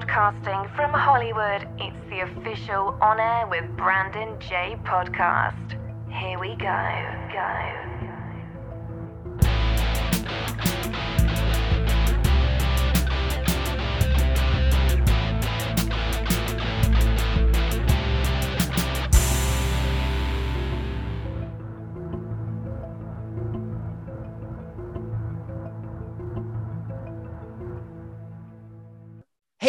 Broadcasting from Hollywood, it's the official On Air with Brandon Jay podcast. Here we go, go.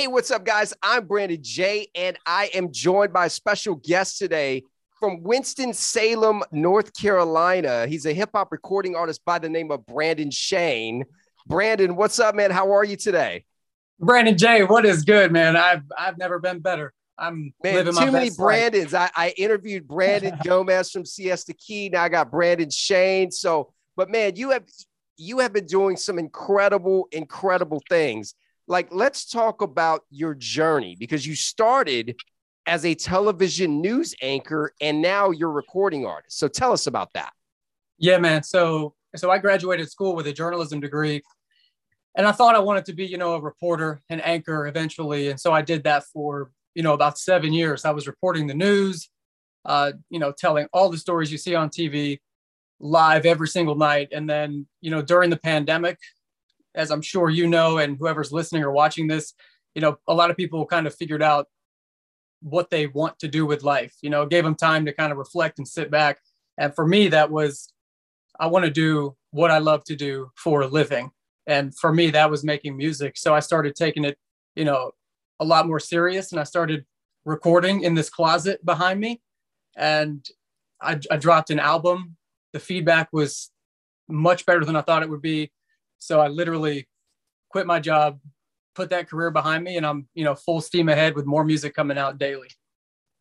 Hey, what's up, guys? I'm Brandon Jay, and I am joined by a special guest today from Winston-Salem, North Carolina. He's a hip hop recording artist by the name of Brandon Shaine. Brandon, what's up, man? How are you today? Brandon Jay, what is good, man? I've I've never been better. I'm man, living too my many. Brandons. I, I interviewed Brandon Gomez from Siesta Key. Now I got Brandon Shaine. So, but man, you have you have been doing some incredible, incredible things. Like, let's talk about your journey because you started as a television news anchor and now you're recording artist. So tell us about that. Yeah, man. So so I graduated school with a journalism degree, and I thought I wanted to be, you know, a reporter, an anchor eventually. And so I did that for you know about seven years. I was reporting the news, uh, you know, telling all the stories you see on TV live every single night. And then you know during the pandemic, as I'm sure you know, and whoever's listening or watching this, you know, a lot of people kind of figured out what they want to do with life. You know, gave them time to kind of reflect and sit back. And for me, that was, I want to do what I love to do for a living. And for me, that was making music. So I started taking it, you know, a lot more serious and I started recording in this closet behind me. And I, I dropped an album. The feedback was much better than I thought it would be. So I literally quit my job, put that career behind me, and I'm, you know, full steam ahead with more music coming out daily.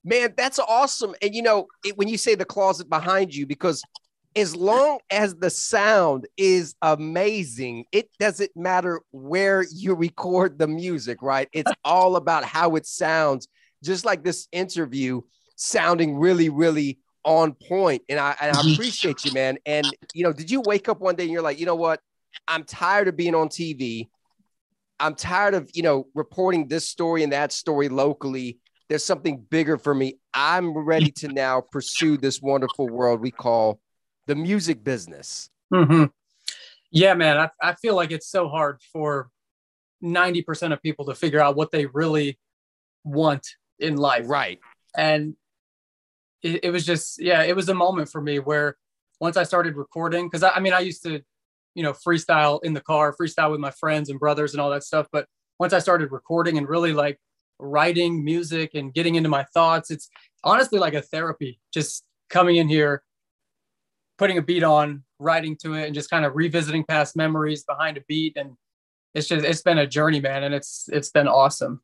Man, that's awesome. And you know, it, when you say the closet behind you, because as long as the sound is amazing, it doesn't matter where you record the music, right? It's all about how it sounds, just like this interview sounding really, really on point. And I, and I appreciate you, man. And, you know, did you wake up one day and you're like, you know what? I'm tired of being on TV. I'm tired of, you know, reporting this story and that story locally. There's something bigger for me. I'm ready to now pursue this wonderful world we call the music business. hmm Yeah, man. I, I feel like it's so hard for 90% of people to figure out what they really want in life. Right. And it, it was just, yeah, it was a moment for me where once I started recording, because I, I mean, I used to, you know, freestyle in the car, freestyle with my friends and brothers and all that stuff. But once I started recording and really like writing music and getting into my thoughts, it's honestly like a therapy, just coming in here, putting a beat on, writing to it, and just kind of revisiting past memories behind a beat. And it's just, it's been a journey, man. And it's, it's been awesome.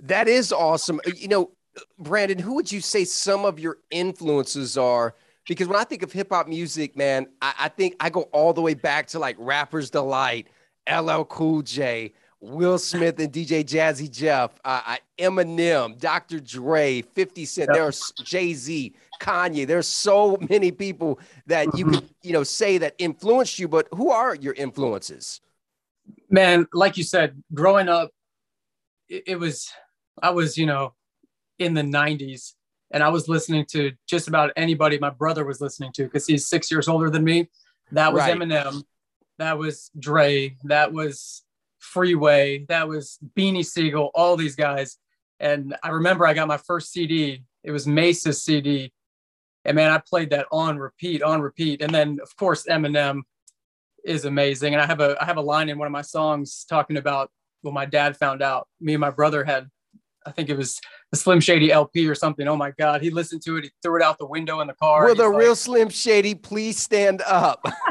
That is awesome. You know, Brandon, who would you say some of your influences are? Because when I think of hip hop music, man, I, I, think I go all the way back to like Rapper's Delight, LL Cool J, Will Smith, and DJ Jazzy Jeff, uh, uh, Eminem, Dr. Dre, 50 Cent, Yep. there's Jay Z, Kanye. There's so many people that you Mhm. could, you know, say that influenced you. But who are your influences? man like you said growing up it, it was i was you know in the 90s and i was listening to just about anybody my brother was listening to because he's six years older than me. That was Right. eminem. That was dre. That was freeway. That was beanie sigel all these guys. And i remember i got my first cd it was mase's cd and man i played that on repeat on repeat. And then of course eminem is amazing. And I have a I have a line in one of my songs talking about when my dad found out. Me and my brother had, I think it was the Slim Shady LP or something. Oh my God, he listened to it. He threw it out the window in the car. Will the like- real Slim Shady please stand up?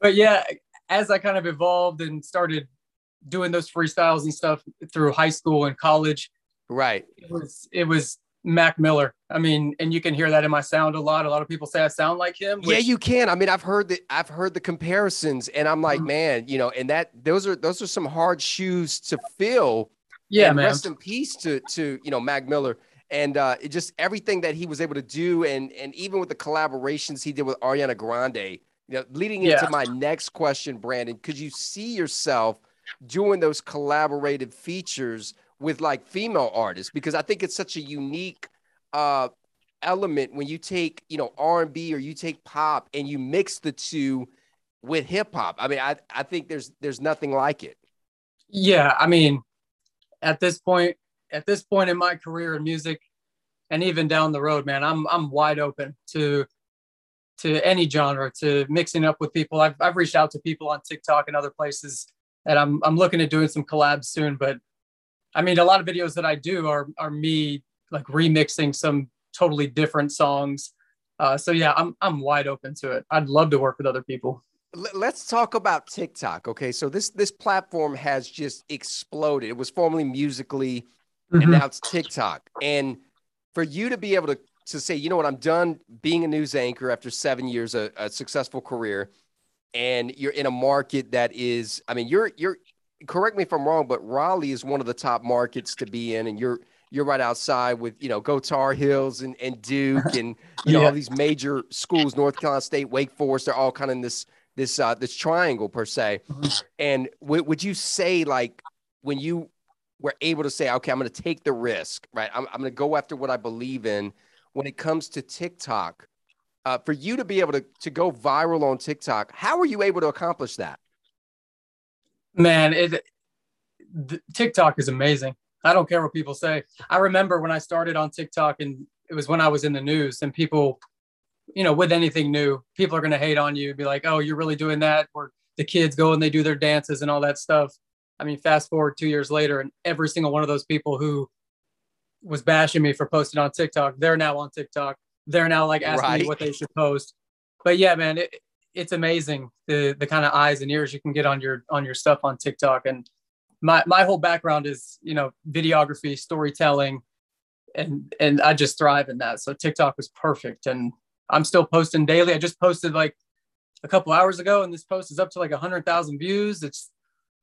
but yeah, as I kind of evolved and started doing those freestyles and stuff through high school and college, right. it was it was Mac Miller. I mean, and you can hear that in my sound a lot. A lot of people say I sound like him. Yeah, you can. I mean, I've heard that. I've heard the comparisons, and I'm like, Mhm. man, you know, and that those are those are some hard shoes to fill. Yeah, and man. Rest in peace to to you know Mac Miller, and uh, it just everything that he was able to do, and and even with the collaborations he did with Ariana Grande. You know, leading into my next question, Brandon, could you see yourself doing those collaborative features with like female artists because I think it's such a unique uh element when you take you know r&b or you take pop and you mix the two with hip hop i mean i i think there's there's nothing like it yeah i mean at this point at this point in my career in music and even down the road man i'm i'm wide open to to any genre to mixing up with people i've, I've reached out to people on tiktok and other places and i'm i'm looking at doing some collabs soon but i mean a lot of videos that i do are are me like remixing some totally different songs. Uh, so yeah, I'm I'm wide open to it. I'd love to work with other people. Let's talk about TikTok. Okay, so this this platform has just exploded. It was formerly Musical.ly, mm-hmm. and now it's TikTok. And for you to be able to to say, you know what, I'm done being a news anchor after seven years, a, a successful career, and you're in a market that is, I mean, you're you're correct me if I'm wrong, but Raleigh is one of the top markets to be in, and you're you're right outside with you know go Tar Heels and, and Duke and you know yeah. all these major schools, North Carolina State, Wake Forest. They're all kind of in this this uh, this triangle per se. Mm-hmm. And w- would you say like when you were able to say, okay, I'm going to take the risk, right? I'm, I'm going to go after what I believe in. When it comes to TikTok, uh, for you to be able to to go viral on TikTok, how were you able to accomplish that? Man, it TikTok is amazing. I don't care what people say. I remember when I started on TikTok and it was when I was in the news and people, you know, with anything new, people are going to hate on you, be like, oh, you're really doing that. Or the kids go and they do their dances and all that stuff. I mean, fast forward two years later, and every single one of those people who was bashing me for posting on TikTok, they're now on TikTok. They're now like asking right. me what they should post. But yeah, man, it, it's amazing the the kind of eyes and ears you can get on your on your stuff on TikTok. And my my whole background is you know videography, storytelling, and and I just thrive in that. So TikTok was perfect, and I'm still posting daily. I just posted like a couple hours ago, and this post is up to like a hundred thousand views. It's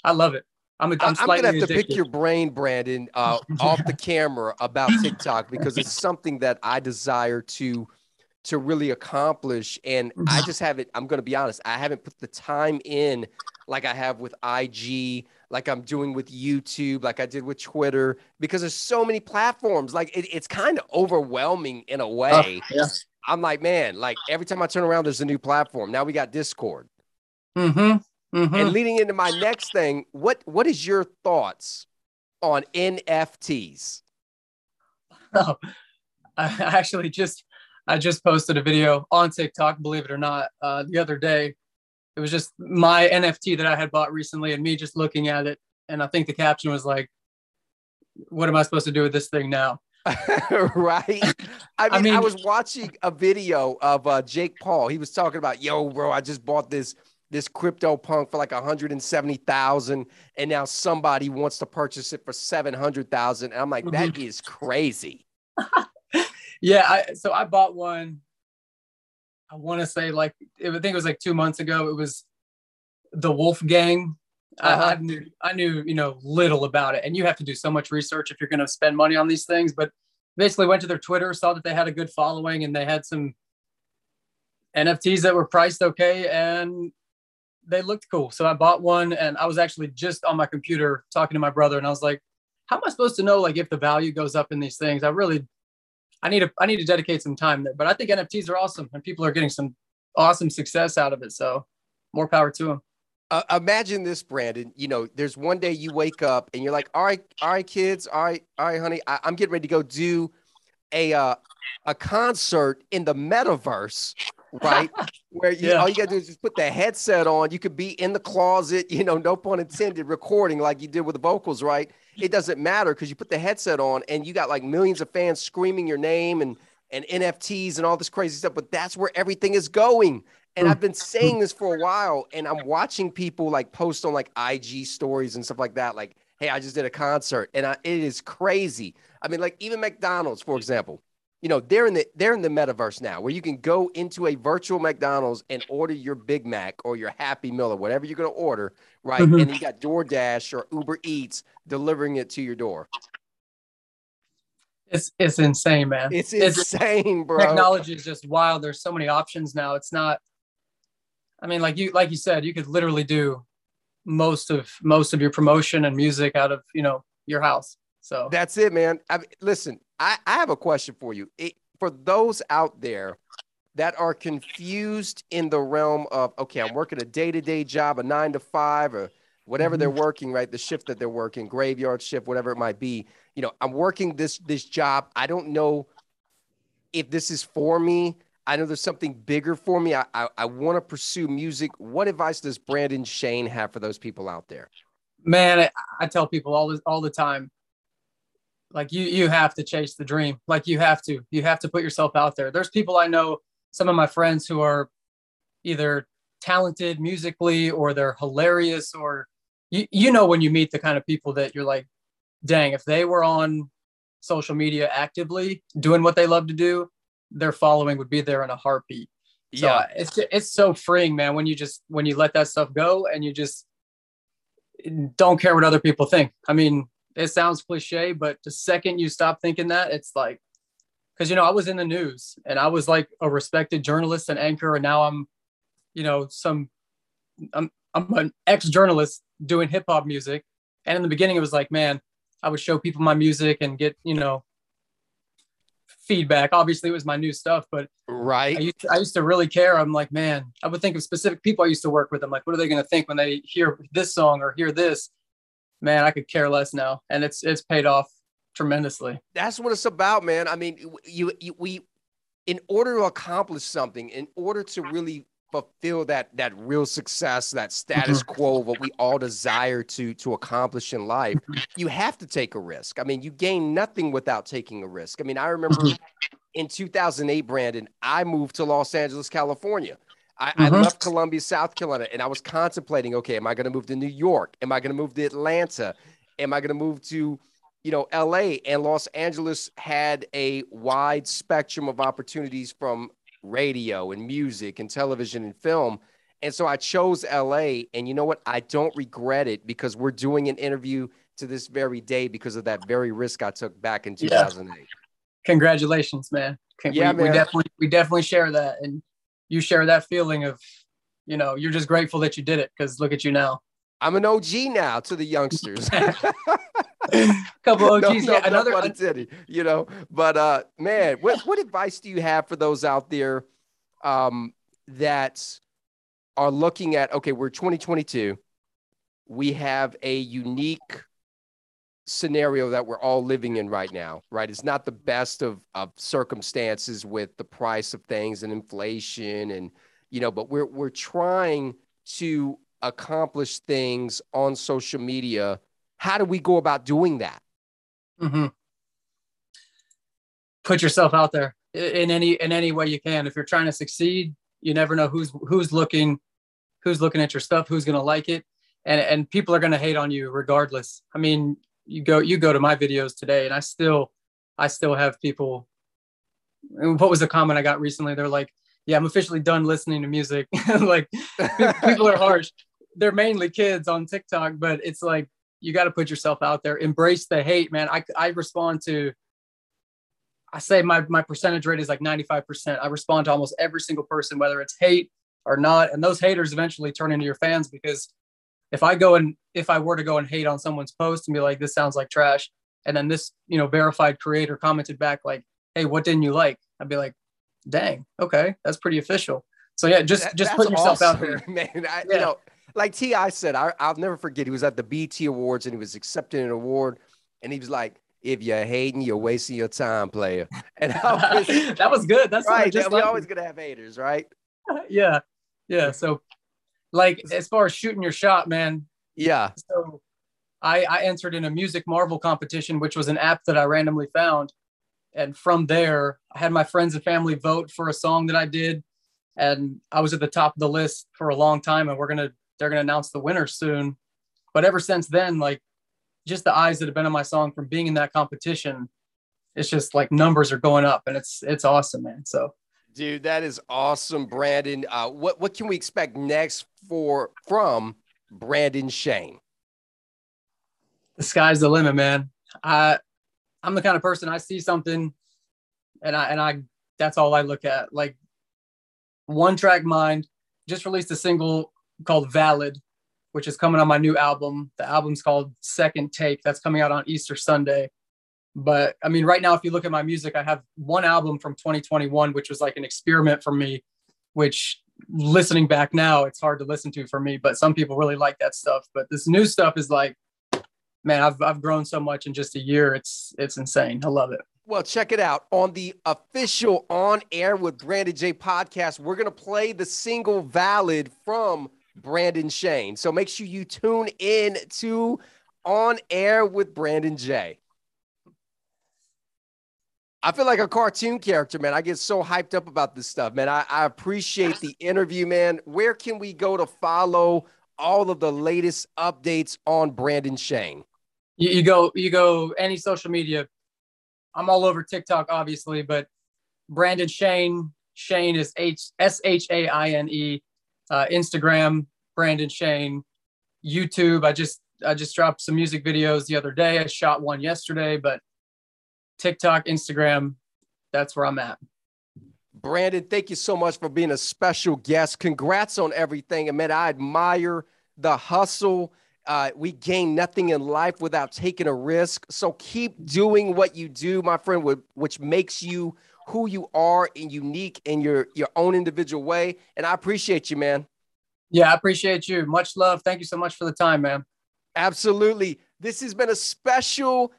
I love it. I'm, a, I'm, I'm gonna have to pick your brain, Brandon, uh, off the camera about TikTok because it's something that I desire to to really accomplish, and I just haven't. I'm gonna be honest, I haven't put the time in like I have with IG, like I'm doing with YouTube, like I did with Twitter, because there's so many platforms. Like it, it's kind of overwhelming in a way. Uh, yeah. I'm like, man, like every time I turn around, there's a new platform. Now we got Discord. Mm-hmm. Mm-hmm. And leading into my next thing, what what is your thoughts on NFTs? Oh, I actually just I just posted a video on TikTok, believe it or not, uh, the other day it was just my NFT that I had bought recently and me just looking at it. And I think the caption was like, what am I supposed to do with this thing now? right. I mean, I mean, I was watching a video of uh, Jake Paul. He was talking about, yo, bro, I just bought this this crypto punk for like 170,000 and now somebody wants to purchase it for 700,000 and I'm like that mm-hmm. is crazy. yeah, I, so I bought one I want to say like I think it was like two months ago. It was the Wolfgang. Uh-huh. I, I, knew I knew you know little about it, and you have to do so much research if you're going to spend money on these things. But basically, went to their Twitter, saw that they had a good following, and they had some NFTs that were priced okay, and they looked cool. So I bought one, and I was actually just on my computer talking to my brother, and I was like, "How am I supposed to know like if the value goes up in these things?" I really I need to I need to dedicate some time there. But I think NFTs are awesome, and people are getting some awesome success out of it. So more power to them. Uh, imagine this, Brandon. You know, there's one day you wake up and you're like, "All right, all right, kids, all right, all right, honey, I, am getting ready to go do a uh, a concert in the metaverse, right? Where you yeah. all you gotta do is just put the headset on. You could be in the closet, you know, no pun intended, recording like you did with the vocals, right? it doesn't matter because you put the headset on and you got like millions of fans screaming your name and and NFTs and all this crazy stuff. But that's where everything is going. And I've been saying this for a while, and I'm watching people like post on like IG stories and stuff like that. Like, hey, I just did a concert, and I, it is crazy. I mean, like even McDonald's, for example, you know they're in the they're in the metaverse now where you can go into a virtual McDonald's and order your Big Mac or your Happy Meal or whatever you're going to order, right? Mm-hmm. And you got DoorDash or Uber Eats delivering it to your door. It's it's insane, man. It's insane, it's, bro. Technology is just wild. There's so many options now. It's not. I mean, like you like you said, you could literally do most of most of your promotion and music out of you know your house. So that's it, man. I mean, listen, I, I have a question for you. It, for those out there that are confused in the realm of okay, I'm working a day to day job, a nine to five, or whatever mm-hmm. they're working, right? The shift that they're working, graveyard shift, whatever it might be. You know, I'm working this this job. I don't know if this is for me. I know there's something bigger for me. I I, I want to pursue music. What advice does Brandon Shaine have for those people out there? Man, I, I tell people all all the time, like you you have to chase the dream. Like you have to. You have to put yourself out there. There's people I know, some of my friends who are either talented musically or they're hilarious or you, you know when you meet the kind of people that you're like, dang, if they were on social media actively doing what they love to do, their following would be there in a heartbeat. So yeah, it's it's so freeing, man. When you just when you let that stuff go and you just don't care what other people think. I mean, it sounds cliche, but the second you stop thinking that, it's like, because you know I was in the news and I was like a respected journalist and anchor, and now I'm, you know, some, I'm I'm an ex journalist doing hip hop music, and in the beginning it was like, man, I would show people my music and get you know feedback. Obviously, it was my new stuff, but right. I used, to, I used to really care. I'm like, man, I would think of specific people I used to work with. I'm like, what are they going to think when they hear this song or hear this? Man, I could care less now, and it's it's paid off tremendously. That's what it's about, man. I mean, you, you we, in order to accomplish something, in order to really fulfill that that real success, that status mm-hmm. quo, what we all desire to to accomplish in life, mm-hmm. you have to take a risk. I mean, you gain nothing without taking a risk. I mean, I remember mm-hmm. in 2008, Brandon, I moved to Los Angeles, California. I, mm-hmm. I, left Columbia, South Carolina, and I was contemplating, okay, am I going to move to New York? Am I going to move to Atlanta? Am I going to move to, you know, LA? And Los Angeles had a wide spectrum of opportunities from radio and music and television and film. And so I chose LA. And you know what? I don't regret it because we're doing an interview to this very day because of that very risk I took back in 2008. Yeah. Congratulations, man. Yeah, we, man. We definitely, we definitely share that. And you share that feeling of, you know, you're just grateful that you did it because look at you now. I'm an OG now to the youngsters. couple OGs. No, no, another no you know. But uh, man, what what advice do you have for those out there um, that are looking at? Okay, we're 2022. We have a unique scenario that we're all living in right now, right? It's not the best of, of circumstances with the price of things and inflation and you know, but we're we're trying to accomplish things on social media how do we go about doing that? Mm-hmm. Put yourself out there in any in any way you can. If you're trying to succeed, you never know who's who's looking, who's looking at your stuff, who's going to like it, and and people are going to hate on you regardless. I mean, you go you go to my videos today, and I still I still have people. What was the comment I got recently? They're like, "Yeah, I'm officially done listening to music." like people are harsh. They're mainly kids on TikTok, but it's like you got to put yourself out there embrace the hate man. I, I respond to i say my, my percentage rate is like 95% i respond to almost every single person whether it's hate or not and those haters eventually turn into your fans because if i go and if i were to go and hate on someone's post and be like this sounds like trash and then this you know verified creator commented back like hey what didn't you like? I'd be like dang okay that's pretty official. So yeah just that, just put yourself awesome, out there. man. I, yeah. you know like T.I. said, I, will never forget. He was at the BT Awards and he was accepting an award, and he was like, "If you're hating, you're wasting your time, player." And was, that was good. That's right. Just we like always gonna have haters, right? yeah, yeah. So, like, as far as shooting your shot, man. Yeah. So, I I entered in a music Marvel competition, which was an app that I randomly found, and from there, I had my friends and family vote for a song that I did and I was at the top of the list for a long time. And we're gonna they're going to announce the winner soon. But ever since then, like just the eyes that have been on my song from being in that competition, it's just like numbers are going up and it's it's awesome, man. So dude, that is awesome, Brandon. Uh, what what can we expect next for from Brandon Shaine? The sky's the limit, man. I I'm the kind of person I see something and I and I that's all I look at. Like one track mind just released a single called Valid. which is coming on my new album. The album's called Second Take. That's coming out on Easter Sunday. But I mean, right now, if you look at my music, I have one album from 2021, which was like an experiment for me, which listening back now, it's hard to listen to for me, but some people really like that stuff. But this new stuff is like, man, I've, I've grown so much in just a year. It's, it's insane. I love it. Well, check it out on the official on air with Brandon Jay podcast. We're going to play the single valid from Brandon Shaine. So make sure you tune in to on air with Brandon Jay. I feel like a cartoon character, man. I get so hyped up about this stuff, man. I, I appreciate the interview, man. Where can we go to follow all of the latest updates on Brandon Shaine? You, you go, you go any social media. I'm all over TikTok, obviously, but Brandon Shaine, Shaine is H S H A I N E. Uh, Instagram, Brandon Shaine, YouTube. I just I just dropped some music videos the other day. I shot one yesterday, but TikTok, Instagram, that's where I'm at. Brandon, thank you so much for being a special guest. Congrats on everything. I mean, I admire the hustle. Uh, we gain nothing in life without taking a risk. So keep doing what you do, my friend, which makes you who you are and unique in your your own individual way. And I appreciate you, man. Yeah, I appreciate you. Much love. Thank you so much for the time, man. Absolutely. This has been a special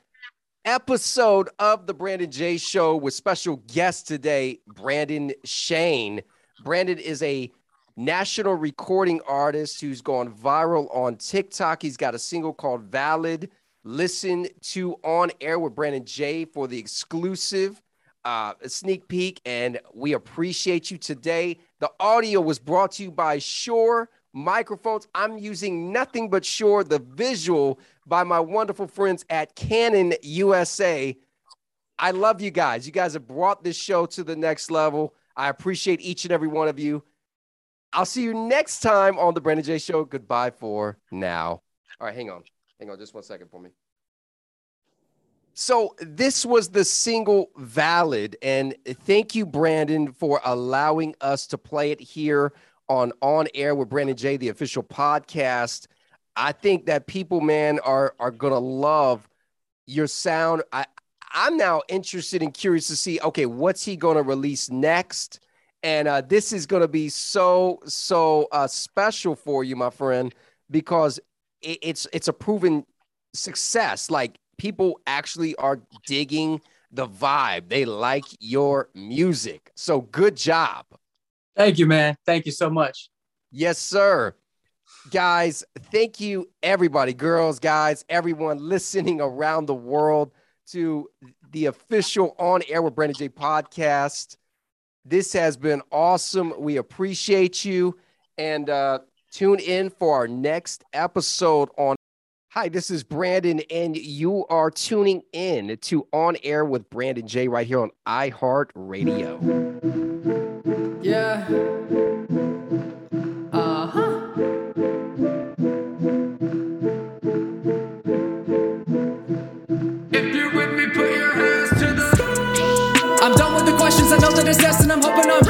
episode of the Brandon Jay Show with special guest today, Brandon Shaine. Brandon is a national recording artist who's gone viral on TikTok. He's got a single called Valid. Listen to On Air with Brandon Jay for the exclusive uh, a sneak peek, and we appreciate you today. The audio was brought to you by Shure microphones. I'm using nothing but Shure. The visual by my wonderful friends at Canon USA. I love you guys. You guys have brought this show to the next level. I appreciate each and every one of you. I'll see you next time on the Brandon Jay Show. Goodbye for now. All right, hang on. Hang on just one second for me. So this was the single valid, and thank you, Brandon, for allowing us to play it here on On Air with Brandon Jay, the official podcast. I think that people, man, are are gonna love your sound. I I'm now interested and curious to see, okay, what's he gonna release next? And uh, this is gonna be so so uh, special for you, my friend, because it, it's it's a proven success. Like people actually are digging the vibe. They like your music. So good job. Thank you, man. Thank you so much. Yes, sir. Guys, thank you, everybody, girls, guys, everyone listening around the world to the official On Air with Brandon Jay podcast. This has been awesome. We appreciate you. And uh, tune in for our next episode on Hi, this is Brandon, and you are tuning in to On Air with Brandon Jay right here on iHeartRadio. Yeah. Uh huh. If you're with me, put your hands to the. I'm done with the questions. I know that it's yes, and I'm hoping I'm.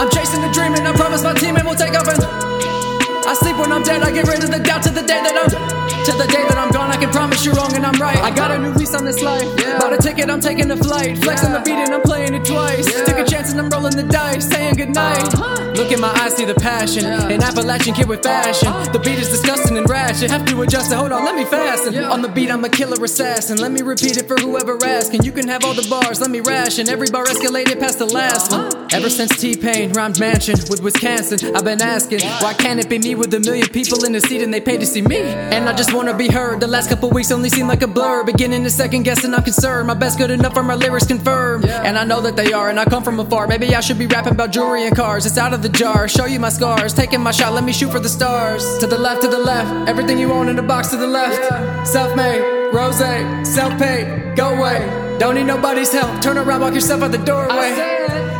I'm chasing a dream, and I promise my team it will take off. And I sleep when I'm dead. I get rid of the doubt to the day that I'm. The day that I'm gone, I can promise you're wrong and I'm right. I got a new lease on this life. Yeah. Bought a ticket, I'm taking a flight. Flex on the beat and I'm playing it twice. Yeah. Took a chance and I'm rolling the dice, saying goodnight. Uh-huh. Look in my eyes, see the passion. An Appalachian kid with fashion. Uh-huh. The beat is disgusting and rash. I have to adjust it. Hold on, let me fasten. On the beat, I'm a killer assassin. Let me repeat it for whoever asking. You can have all the bars, let me ration. Every bar escalated past the last one. Uh-huh. Ever since T Pain rhymed mansion with Wisconsin, I've been asking, why can't it be me with a million people in the seat and they pay to see me? And I just wanna be heard. The last couple weeks only seem like a blur. Beginning to second guess and I'm concerned. My best good enough for my lyrics confirmed. Yeah. And I know that they are, and I come from afar. Maybe I should be rapping about jewelry and cars. It's out of the jar. Show you my scars. Taking my shot, let me shoot for the stars. To the left, to the left. Everything you own in a box to the left. Yeah. Self made, rose, self paid, go away. Don't need nobody's help. Turn around, walk yourself out the doorway.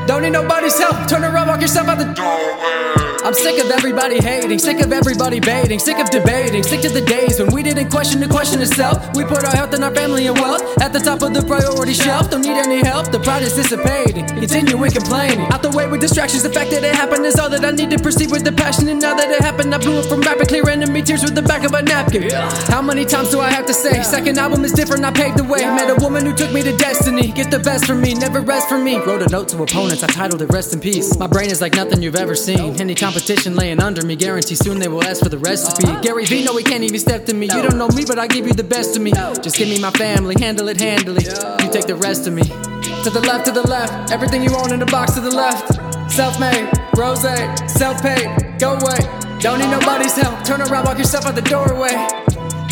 Don't need nobody's help. Turn around, walk yourself out the doorway. I'm sick of everybody hating, sick of everybody baiting, sick of debating, sick to the days when we didn't question the question itself. We put our health and our family and wealth At the top of the priority shelf, don't need any help. The pride is dissipating. Continuing complaining. Out the way with distractions. The fact that it happened is all that I need to proceed with the passion. And now that it happened, I blew it from rapping, clear enemy tears with the back of a napkin. How many times do I have to say? Second album is different, I paved the way. Met a woman who took me to destiny. Get the best from me, never rest from me. Wrote a note to opponents, I titled it Rest in Peace. My brain is like nothing you've ever seen. Any competition laying under me, guarantee soon they will ask for the recipe. Gary Vee, no, he can't even step to me. You don't know me, but I give you the best of me. Just give me my family, handle it handily. You take the rest of me. To the left, to the left, everything you own in the box to the left. Self made, rose, self paid, go away. Don't need nobody's help. Turn around, walk yourself out the doorway.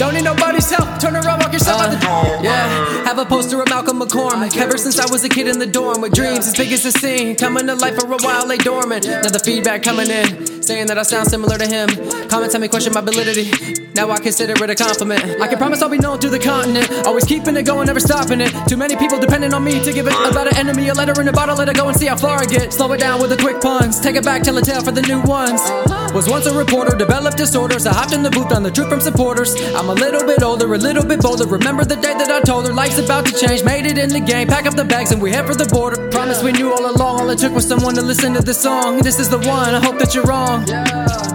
Don't need nobody's help. Turn around, walk yourself out the uh-huh. door. Yeah, have a poster of Malcolm McCormick. Ever since I was a kid in the dorm with dreams as big as the scene. Coming to life for a while, lay dormant. Now the feedback coming in, saying that I sound similar to him. Comments tell me question my validity. Now I consider it a compliment. I can promise I'll be known through the continent. Always keeping it going, never stopping it. Too many people depending on me to give it about an enemy, a letter in a bottle, let it go and see how far I get. Slow it down with the quick puns. Take it back, tell a tale for the new ones. Was once a reporter, developed disorders. I hopped in the booth on the truth from supporters. I'm a little bit older, a little bit bolder. Remember the day that I told her life's about to change. Made it in the game, pack up the bags and we head for the border. Promise we knew all along. All it took was someone to listen to the song. This is the one. I hope that you're wrong.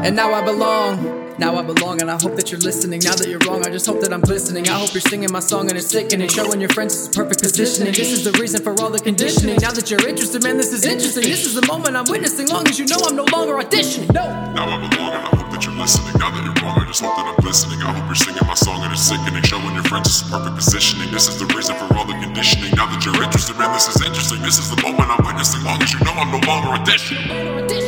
And now I belong. Now I belong and I hope that you're listening. Now that you're wrong, I just hope that I'm glistening. I hope you're singing my song and it's sickening. Showing your friends it's perfect positioning. This is the reason for all the conditioning. Now that you're interested, man, this is interesting. This is the moment I'm witnessing. Long as you know I'm no longer auditioning. No. Now I belong and I hope that you're listening. Now that you're wrong, I just hope that I'm listening. I hope you're singing my song and it's sickening. Showing your friends it's perfect positioning. This is the reason for all the conditioning. Now that you're interested, man, this is interesting. This is the moment I'm witnessing. Long as you know I'm no longer auditioning.